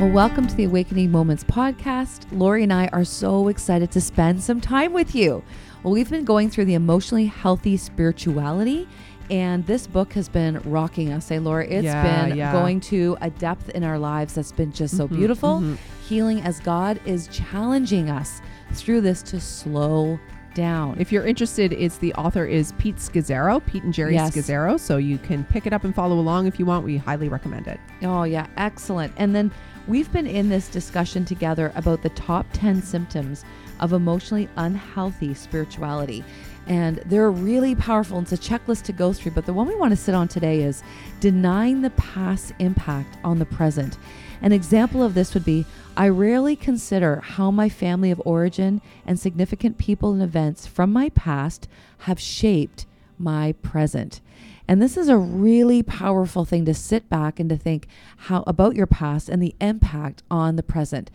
Well, welcome to the Awakening Moments podcast. Lori and I are so excited to spend some time with you. Well, we've been going through the emotionally healthy spirituality, and this book has been rocking us. Say, Laura, it's Yeah, been yeah. going to a depth in our lives that's been just so Mhm, beautiful. mhm. Healing as God is challenging us through this to slow down. If you're interested, it's the author is Pete Scazzero, Pete and Geri Yes. Scazzero. So you can pick it up and follow along if you want. We highly recommend it. Oh, yeah, excellent. And then we've been in this discussion together about the top 10 symptoms of emotionally unhealthy spirituality. And they're really powerful. It's a checklist to go through. But the one we want to sit on today is denying the past impact on the present. An example of this would be I rarely consider how my family of origin and significant people and events from my past have shaped my present. And this is a really powerful thing to sit back and to think how about your past and the impact on the present.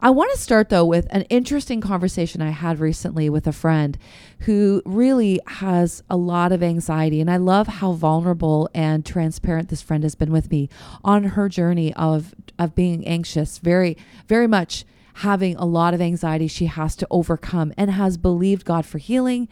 I want to start though with an interesting conversation I had recently with a friend who really has a lot of anxiety and I love how vulnerable and transparent this friend has been with me on her journey of of being anxious, very very much having a lot of anxiety she has to overcome and has believed God for healing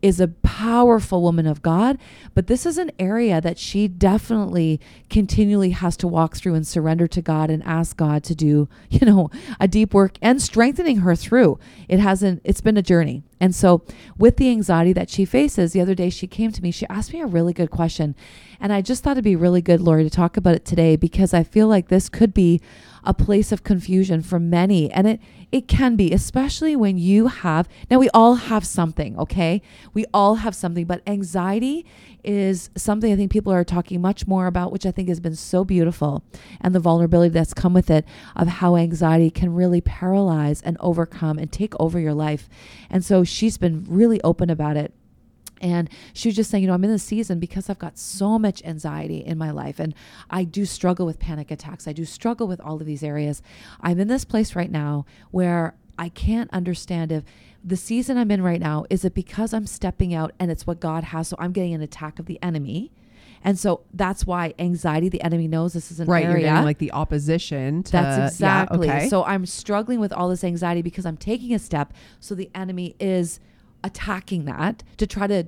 is a powerful woman of God, but this is an area that she definitely continually has to walk through and surrender to God and ask God to do, you know, a deep work and strengthening her through. It hasn't it's been a journey. And so with the anxiety that she faces, the other day she came to me, she asked me a really good question. And I just thought it'd be really good, Lori, to talk about it today because I feel like this could be a place of confusion for many. And it it can be, especially when you have now we all have something, okay? We all have something, but anxiety is something I think people are talking much more about, which I think has been so beautiful, and the vulnerability that's come with it of how anxiety can really paralyze and overcome and take over your life. And so she's been really open about it. And she was just saying, you know, I'm in this season because I've got so much anxiety in my life. And I do struggle with panic attacks. I do struggle with all of these areas. I'm in this place right now where I can't understand if the season I'm in right now is it because I'm stepping out and it's what God has. So I'm getting an attack of the enemy. And so that's why anxiety, the enemy knows this is an right. area. You're getting like the opposition to. That's yeah, exactly. okay. So I'm struggling with all this anxiety because I'm taking a step. So the enemy is attacking that to try to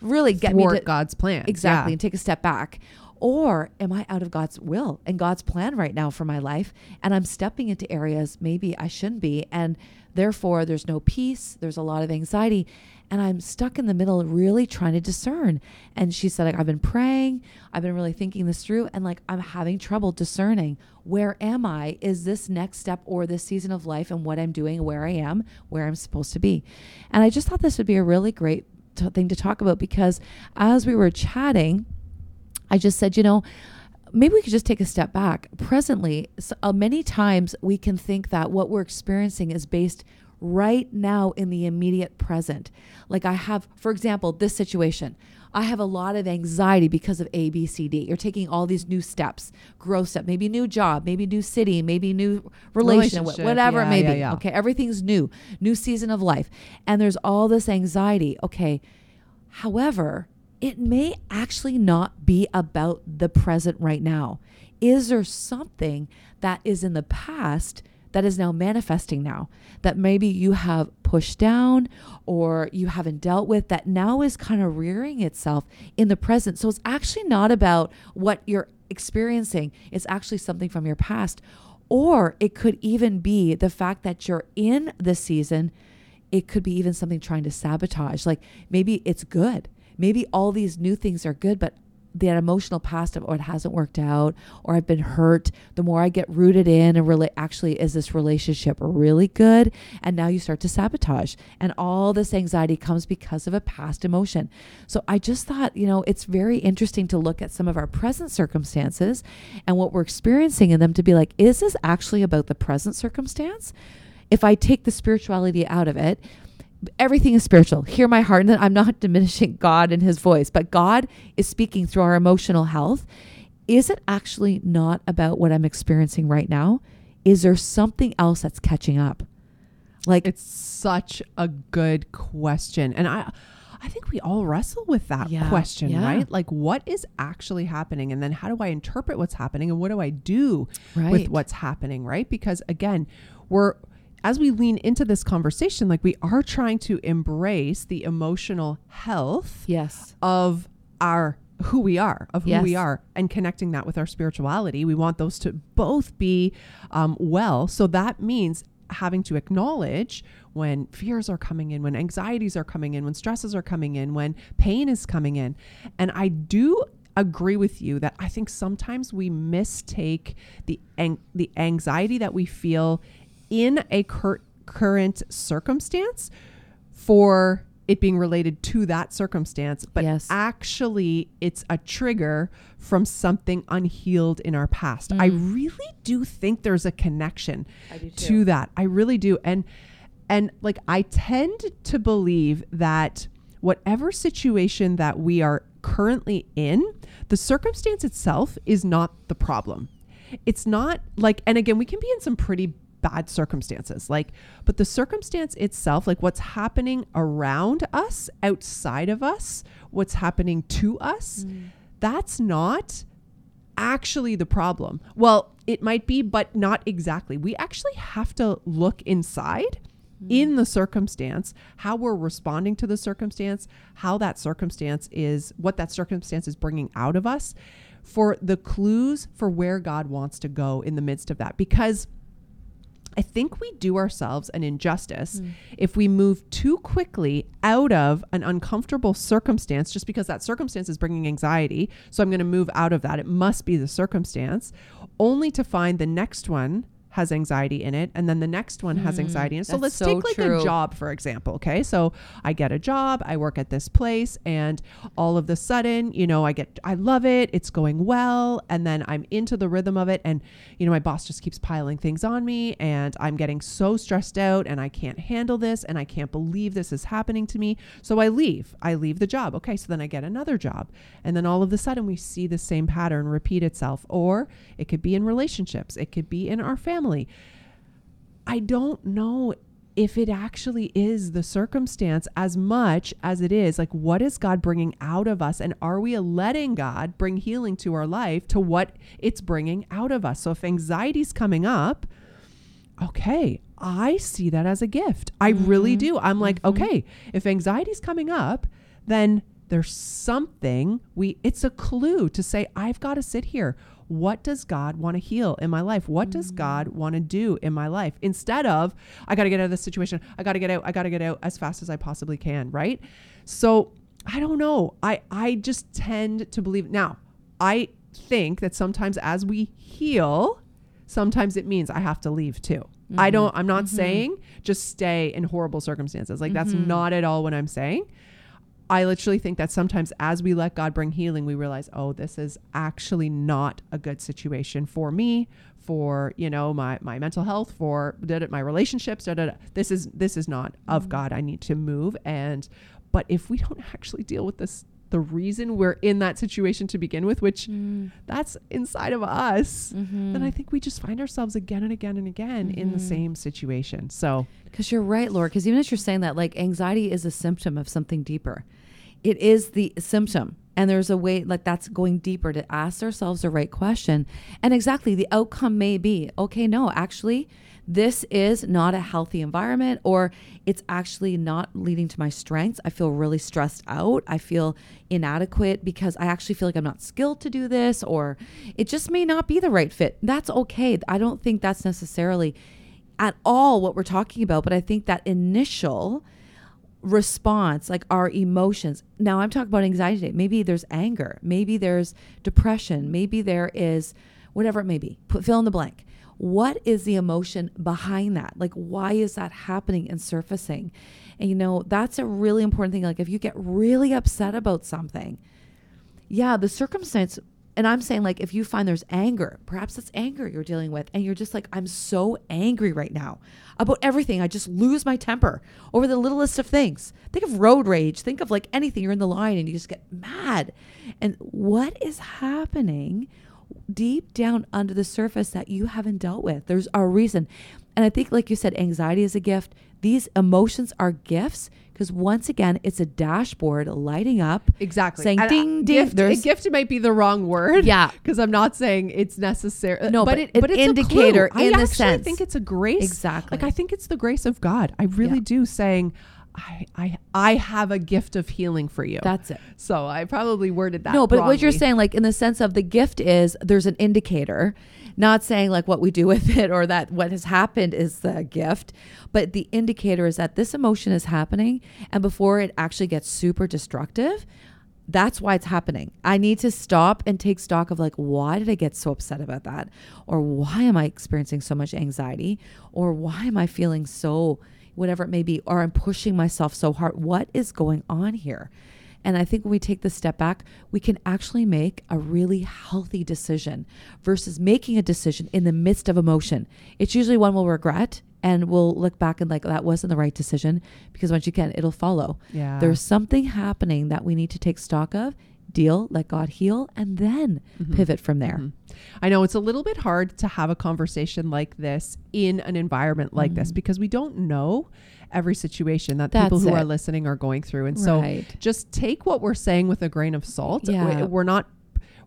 really get Thwart me to God's plan. exactly Yeah. and take a step back. Or am I out of God's will and God's plan right now for my life? And I'm stepping into areas maybe I shouldn't be. And therefore, there's no peace. There's a lot of anxiety. And I'm stuck in the middle, really trying to discern. And she said, like, I've been praying. I've been really thinking this through. And like, I'm having trouble discerning where am I? Is this next step or this season of life and what I'm doing, where I am, where I'm supposed to be? And I just thought this would be a really great t- thing to talk about because as we were chatting, I just said, you know, maybe we could just take a step back. Presently, s uh, many times we can think that what we're experiencing is based right now in the immediate present. Like I have, for example, this situation. I have a lot of anxiety because of A, B, C, D. You're taking all these new steps, growth step, maybe new job, maybe new city, maybe new relation, Relationship, whatever it may yeah, be. yeah. Okay, everything's new, new season of life. And there's all this anxiety. Okay, However, it may actually not be about the present right now. Is there something that is in the past that is now manifesting now that maybe you have pushed down or you haven't dealt with that now is kind of rearing itself in the present? So it's actually not about what you're experiencing, it's actually something from your past. Or it could even be the fact that you're in the season it could be even something trying to sabotage. Like maybe it's good. Maybe all these new things are good, but that emotional past of, oh, it hasn't worked out, or I've been hurt. The more I get rooted in and really, actually, is this relationship really good? And now you start to sabotage. And all this anxiety comes because of a past emotion. So I just thought, you know, it's very interesting to look at some of our present circumstances and what we're experiencing in them to be like, is this actually about the present circumstance? if I take the spirituality out of it, everything is spiritual. Hear my heart. And then I'm not diminishing God and his voice, but God is speaking through our emotional health. Is it actually not about what I'm experiencing right now? Is there something else that's catching up? Like, It's such a good question. And I I think we all wrestle with that Yeah, question, yeah. right? Like, what is actually happening? And then how do I interpret what's happening? And what do I do Right. with what's happening, right? Because again, we're, as we lean into this conversation, like we are trying to embrace the emotional health Yes. of our who we are, of who we are, and connecting that with our spirituality. We want those to both be um, well. So that means having to acknowledge when fears are coming in, when anxieties are coming in, when stresses are coming in, when pain is coming in. And I do agree with you that I think sometimes we mistake the ang- the anxiety that we feel in a cur- current circumstance for it being related to that circumstance, but Yes. actually it's a trigger from something unhealed in our past. I really do think there's a connection to that. I really do. And and like I tend to believe that whatever situation that we are currently in, the circumstance itself is not the problem. It's not like and again, we can be in some pretty bad circumstances like but the circumstance itself like what's happening around us outside of us what's happening to us mm. that's not actually the problem. Well, it might be, but not exactly. We actually have to look inside mm. in the circumstance, how we're responding to the circumstance, how that circumstance is, what that circumstance is bringing out of us for the clues for where God wants to go in the midst of that. Because I think we do ourselves an injustice hmm. if we move too quickly out of an uncomfortable circumstance just because that circumstance is bringing anxiety. So I'm going to move out of that. It must be the circumstance, only to find the next one has anxiety in it and then the next one has hmm. anxiety in it. So let's so take like true. a job for example, okay? So I get a job, I work at this place and all of the sudden, you know, I get I love it, it's going well and then I'm into the rhythm of it and you know, my boss just keeps piling things on me and I'm getting so stressed out and I can't handle this and I can't believe this is happening to me. So I leave. I leave the job. Okay, so then I get another job. And then all of a sudden we see the same pattern repeat itself or it could be in relationships, it could be in our family. I don't know if it actually is the circumstance as much as it is like what is God bringing out of us and are we letting God bring healing to our life to what it's bringing out of us. So if anxiety's coming up, okay, I see that as a gift. I really mm-hmm. do. I'm like, mm-hmm. okay, if anxiety's coming up, then there's something we it's a clue to say I've got to sit here. What does God want to heal in my life? What does mm. God want to do in my life? Instead of I got to get out of this situation. I got to get out. I got to get out as fast as I possibly can, right? So, I don't know. I I just tend to believe now. I think that sometimes as we heal, sometimes it means I have to leave too. I mm-hmm. don't, I'm not mm-hmm. saying just stay in horrible circumstances. Like, that's mm-hmm. not at all what I'm saying. I literally think that sometimes as we let God bring healing, we realize, oh, this is actually not a good situation for me, for, you know, my, my mental health, for my relationships. Da, da, da. This is, this is not of mm-hmm. God. I need to move. And, but if we don't actually deal with this, the reason we're in that situation to begin with, which mm. that's inside of us, Mm-hmm. then I think we just find ourselves again and again and again in the mm-hmm. same situation. So, Because you're right, Laura. Because even as you're saying that, like anxiety is a symptom of something deeper. It is the symptom. And there's a way, like that's going deeper to ask ourselves the right question. And exactly the outcome may be okay, no, actually, this is not a healthy environment, or it's actually not leading to my strengths. I feel really stressed out. I feel inadequate because I actually feel like I'm not skilled to do this, or it just may not be the right fit. That's okay. I don't think that's necessarily at all what we're talking about, but I think that initial response, like our emotions. Now I'm talking about anxiety. Maybe there's anger. Maybe there's depression. Maybe there is whatever it may be. Put fill in the blank. What is the emotion behind that? Like why is that happening and surfacing? And you know, that's a really important thing. Like if you get really upset about something, yeah, the circumstance and I'm saying like if you find there's anger, perhaps it's anger you're dealing with and you're just like I'm so angry right now about everything. I just lose my temper over the littlest of things. Think of road rage, think of like anything you're in the line and you just get mad. And what is happening deep down under the surface that you haven't dealt with? There's a reason. And I think, like you said, anxiety is a gift. These emotions are gifts because once again, it's a dashboard lighting up. Exactly. Saying And, uh, ding, ding. Gift, There's- a gift might be the wrong word. Yeah. Because I'm not saying it's necessary. No, but it, an but it's indicator a clue. in I the actually sense. think it's a grace. Exactly. Like I think it's the grace of God. I really Yeah. do saying, I, I, I have a gift of healing for you. That's it. so I probably worded that. No, but what you're saying, like in the sense of the gift is there's an indicator, not saying like what we do with it or that what has happened is the gift, but the indicator is that this emotion is happening. And before it actually gets super destructive, that's why it's happening. I need to stop and take stock of like, why did I get so upset about that? Or why am I experiencing so much anxiety? Or why am I feeling so, whatever it may be, or I'm pushing myself so hard? What is going on here? And I think when we take the step back, we can actually make a really healthy decision versus making a decision in the midst of emotion. It's usually one we'll regret and we'll look back and like, that wasn't the right decision because once you can, it'll follow. Yeah. There's something happening that we need to take stock of, deal, let God heal, and then Mm-hmm. pivot from there. I know it's a little bit hard to have a conversation like this in an environment like this because we don't know every situation that people Mm-hmm. That's who are listening are going through. And so just take what we're saying with a grain of salt. Yeah. We're not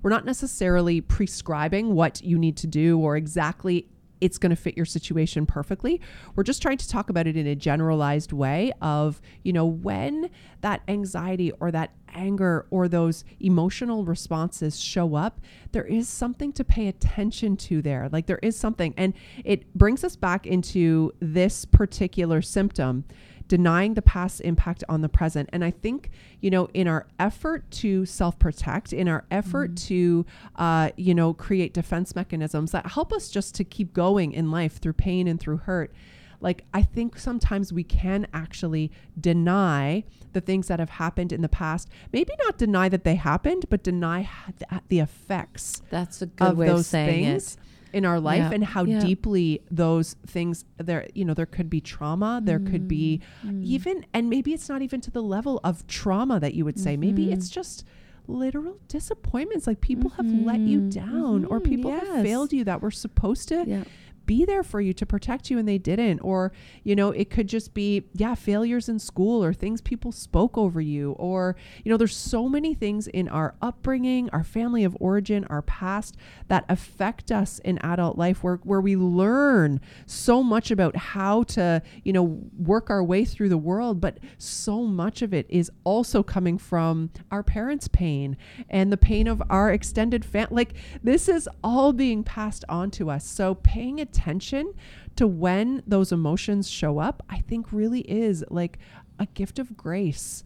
we're not necessarily prescribing what you need to do or exactly it's going to fit your situation perfectly. We're just trying to talk about it in a generalized way of, you know, when that anxiety or that anger or those emotional responses show up, there is something to pay attention to there. Like there is something. And it brings us back into this particular symptom denying the past impact on the present. And I think, you know, in our effort to self protect, in our effort to, uh, you know, create defense mechanisms that help us just to keep going in life through pain and through hurt. Like, I think sometimes we can actually deny the things that have happened in the past. Maybe not deny that they happened, but deny the- the effects That's a good of way those of saying things it. In our life Yeah, and how yeah. deeply those things there you know there could be trauma there could be Mm, even and maybe it's not even to the level of trauma that you would say. Maybe Mm-hmm. it's just literal disappointments like people have let you down or Mhm, people have failed you that were supposed to Yeah. Be there for you to protect you and they didn't. Or you know it could just be yeah failures in school or things people spoke over you. Or you know there's so many things in our upbringing our family of origin our past that affect us in adult life where where we learn so much about how to you know work our way through the world. But so much of it is also coming from our parents pain and the pain of our extended family like this is all being passed on to us. So paying attention to when those emotions show up i think really is like a gift of grace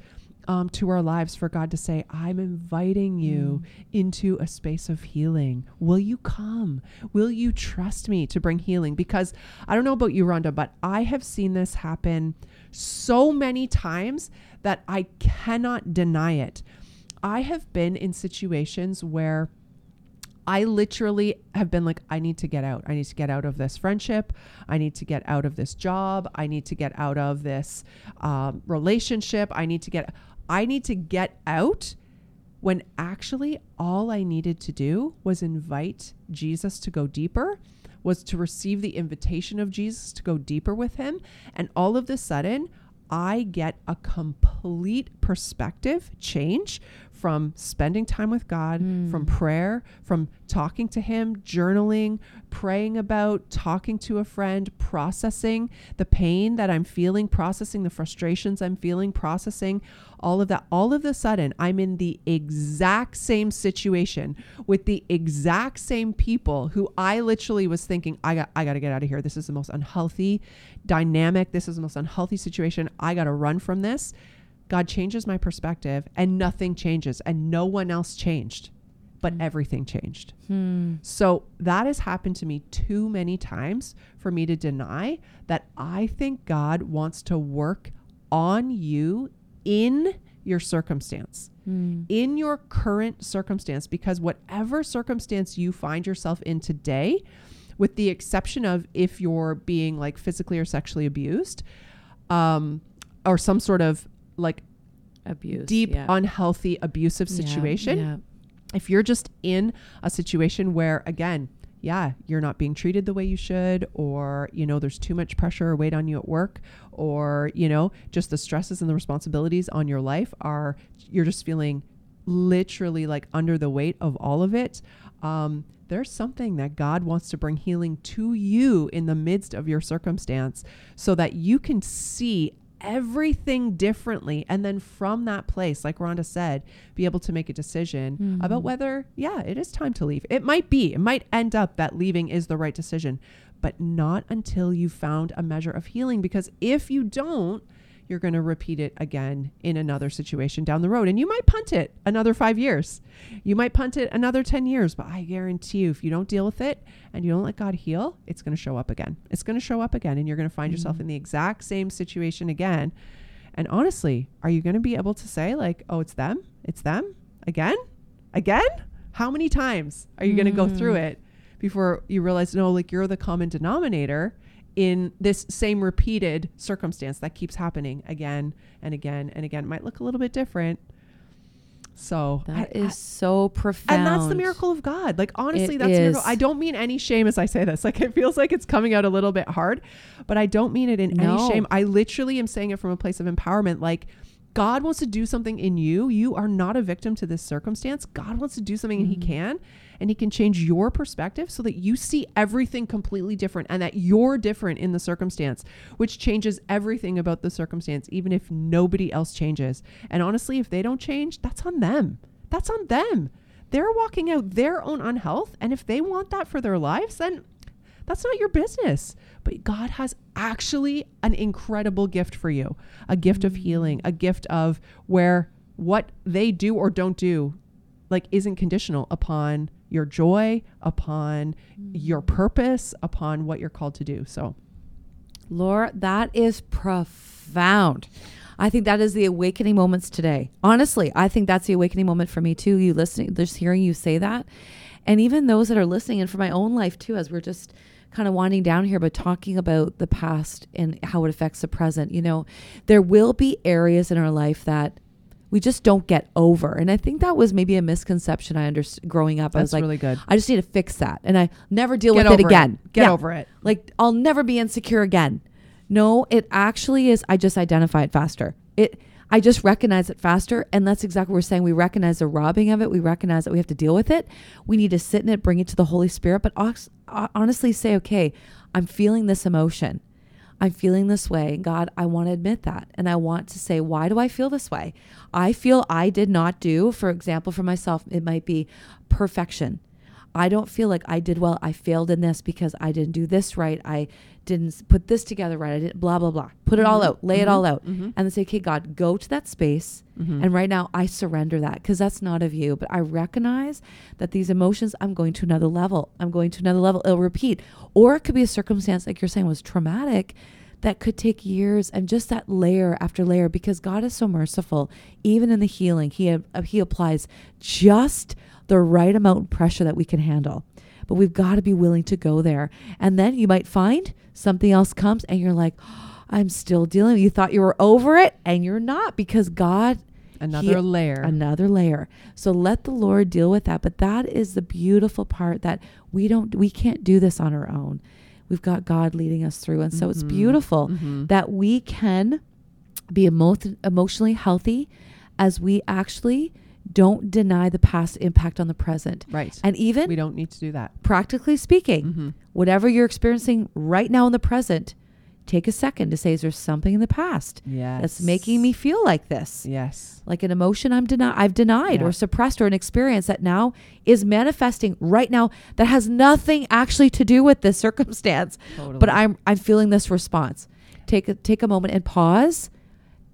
um, to our lives for God to say, I'm inviting you into a space of healing. Will you come? Will you trust me to bring healing? Because I don't know about you, Rhonda, but I have seen this happen so many times that I cannot deny it. I have been in situations where I literally have been like, I need to get out. I need to get out of this friendship. I need to get out of this job. I need to get out of this um, relationship. I need to get, I need to get out. When actually all I needed to do was invite Jesus to go deeper, was to receive the invitation of Jesus to go deeper with him. And all of the sudden, I get a complete perspective change from spending time with God, from hmm. prayer, from talking to Him, journaling, praying about, talking to a friend, processing the pain that I'm feeling, processing the frustrations I'm feeling, processing all of that. All of a sudden, I'm in the exact same situation with the exact same people who I literally was thinking, I got, I got to get out of here. This is the most unhealthy dynamic. This is the most unhealthy situation. I got to run from this. God changes my perspective and nothing changes and no one else changed, but everything changed. Hmm. So that has happened to me too many times for me to deny that I think God wants to work on you in your circumstance, Hmm. in your current circumstance, because whatever circumstance you find yourself in today, with the exception of if you're being like physically or sexually abused, um, or some sort of like Abuse. deep, yeah. unhealthy, abusive Yeah, situation, yeah. if you're just in a situation where again yeah, you're not being treated the way you should, or, you know, there's too much pressure or weight on you at work, or, you know, just the stresses and the responsibilities on your life are, you're just feeling literally like under the weight of all of it. Um, there's something that God wants to bring healing to you in the midst of your circumstance so that you can see everything differently. And then from that place, like Rhonda said, be able to make a decision Mhm. about whether, yeah, it is time to leave. It might be, it might end up that leaving is the right decision, but not until you found a measure of healing. Because if you don't, you're going to repeat it again in another situation down the road. And you might punt it another five years. You might punt it another 10 years. But I guarantee you, if you don't deal with it and you don't let God heal, it's going to show up again. It's going to show up again. And you're going to find yourself Mhm. in the exact same situation again. And honestly, are you going to be able to say, like, oh, it's them? It's them? Again? Again? How many times are you going to go through Mm. it before you realize, no, like, you're the common denominator? In this same repeated circumstance that keeps happening again and again and again. It might look a little bit different. So That I- is I- so profound. and that's the miracle of God. Like honestly, It that's miracle. I don't mean any shame as I say this. Like it feels like it's coming out a little bit hard, but I don't mean it in No. any shame. I literally am saying it from a place of empowerment. Like God wants to do something in you. You are not a victim to this circumstance. God wants to do something and he Mhm. can. And he can change your perspective so that you see everything completely different and that you're different in the circumstance, which changes everything about the circumstance, even if nobody else changes. And honestly, if they don't change, that's on them. That's on them. They're walking out their own unhealth. And if they want that for their lives, then that's not your business. But God has actually an incredible gift for you a gift of healing, a gift of where what they do or don't do like isn't conditional upon your joy, upon your purpose, upon what you're called to do. So, Laura, that is profound. I think that is the awakening moments today. Honestly, I think that's the awakening moment for me too. You listening, just hearing you say that. And even those that are listening, and for my own life too, as we're just kind of winding down here, but talking about the past and how it affects the present, you know, there will be areas in our life that we just don't get over. And I think that was maybe a misconception I understood growing up. I was like, really good. I just need to fix that. And I never deal Get with it again. Get Yeah. over it. Like I'll never be insecure again. No, it actually is I just identify it faster. It I just recognize it faster and that's exactly what we're saying. We recognize the robbing of it. We recognize that we have to deal with it. We need to sit in it, bring it to the Holy Spirit, but uh, honestly say, okay, I'm feeling this emotion. I'm feeling this way. God, I want to admit that. And I want to say, why do I feel this way? I feel I did not do, for example, for myself, it might be perfection. I don't feel like I did well. I failed in this because I didn't do this right. I didn't put this together right. I didn't blah, blah, blah. Put it all Mhm. out, lay it Mhm. all out. Mhm. And then say, okay, God, go to that space. Mhm. And right now, I surrender that because that's not of you. But I recognize that these emotions, I'm going to another level. I'm going to another level. It'll repeat. Or it could be a circumstance, like you're saying, was traumatic that could take years and just that layer after layer because God is so merciful. Even in the healing, He, uh, he applies just the right amount of pressure that we can handle. But we've got to be willing to go there. And then you might find something else comes and you're like, I'm still dealing. You thought you were over it and you're not because God Another He- layer. another layer. So let the Lord deal with that. But that is the beautiful part that we don't we can't do this on our own. We've got God leading us through. And so it's Mhm. beautiful Mhm. that we can be emo- emotionally healthy as we actually don't deny the past impact on the present. right. And even we don't need to do that. practically speaking, Mhm. whatever you're experiencing right now in the present, take a second to say, is there something in the past Yes. that's making me feel like this? Yes. like an emotion I'm deni- I've denied Yeah. or suppressed or an experience that now is manifesting right now that has nothing actually to do with this circumstance Totally. but I'm I'm feeling this response take a take a moment and pause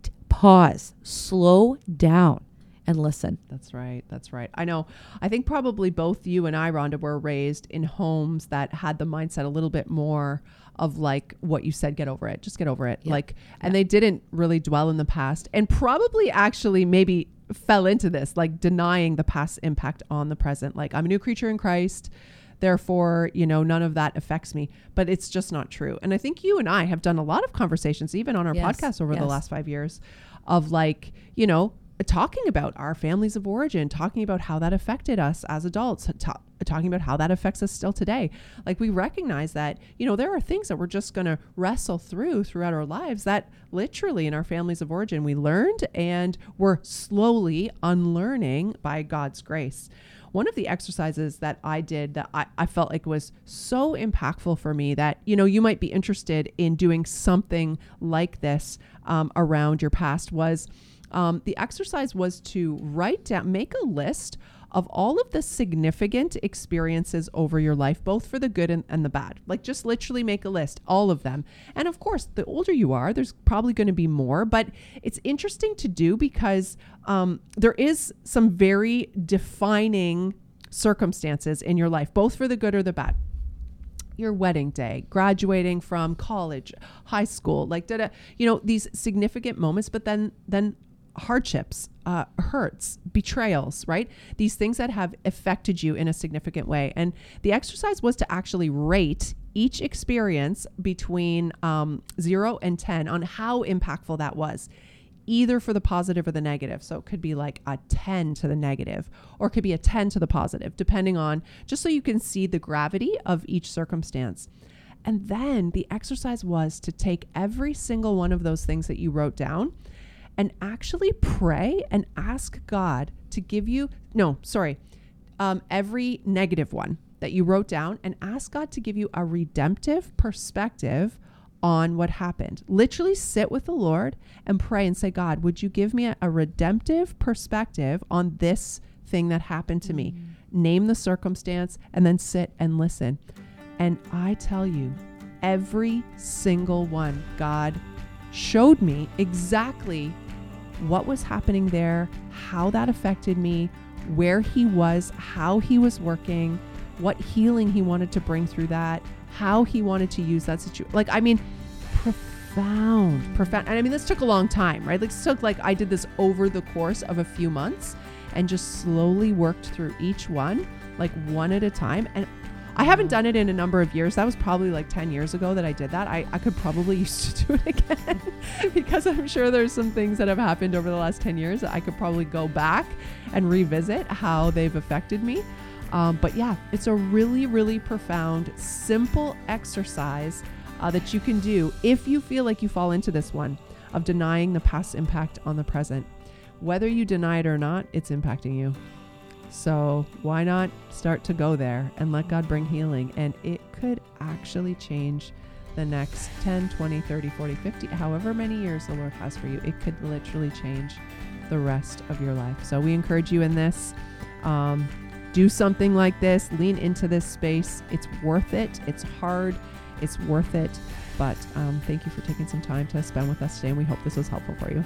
T- pause slow down and listen That's right. That's right. I know. I think probably both you and I, Rhonda, were raised in homes that had the mindset a little bit more of like what you said, get over it. Just get over it. Yeah. Like, and they didn't really dwell in the past and probably actually maybe fell into this, like denying the past impact on the present. Like, I'm a new creature in Christ. Therefore, you know, none of that affects me. But it's just not true. And I think you and I have done a lot of conversations, even on our Yes. podcast over the last five years, of like, you know, talking about our families of origin, talking about how that affected us as adults, ta- talking about how that affects us still today. Like we recognize that, you know, there are things that we're just going to wrestle through throughout our lives that literally in our families of origin we learned and we're slowly unlearning by God's grace. One of the exercises that I did that I, I felt like was so impactful for me that, you know, you might be interested in doing something like this um, around your past was um, the exercise was to write down, make a list of all of the significant experiences over your life, both for the good and, and, the bad. Like just literally make a list, all of them. And of course, the older you are, there's probably going to be more, but it's interesting to do because um, there is some very defining circumstances in your life, both for the good or the bad your wedding day, graduating from college, high school, like da you know, these significant moments, but then then hardships, uh, hurts, betrayals, right? These things that have affected you in a significant way. And the exercise was to actually rate each experience between um, zero and 10 on how impactful that was, either for the positive or the negative. So it could be like a 10 to the negative, or it could be a 10 to the positive, depending on just so you can see the gravity of each circumstance. And then the exercise was to take every single one of those things that you wrote down and actually pray and ask God to give you, no, sorry, um, every negative one that you wrote down and ask God to give you a redemptive perspective on what happened. Literally sit with the Lord and pray and say, God, would you give me a, a redemptive perspective on this thing that happened to mm-hmm. me? Mm. Name the circumstance and then sit and listen. And I tell you, every single one, God showed me exactly what was happening there, how that affected me, where he was, how he was working, what healing he wanted to bring through that, how he wanted to use that situation. Like, I mean, profound, profound. And I mean, this took a long time, right? Like, this took like I did this over the course of a few months and just slowly worked through each one, like one at a time. And I haven't done it in a number of years. That was probably like 10 years ago that I did that. I, I could probably use to do it again because I'm sure there's some things that have happened over the last 10 years that I could probably go back and revisit how they've affected me. Um, but yeah, it's a really, really profound, simple exercise uh, that you can do if you feel like you fall into this one of denying the past impact on the present. Whether you deny it or not, it's impacting you. So why not start to go there and let God bring healing? And it could actually change the next 10, 20, 30, 40, 50, however many years the Lord has for you. It could literally change the rest of your life. So we encourage you in this. Um, do something like this, lean into this space. It's worth it. It's hard, it's worth it. But um, thank you for taking some time to spend with us today, and we hope this was helpful for you.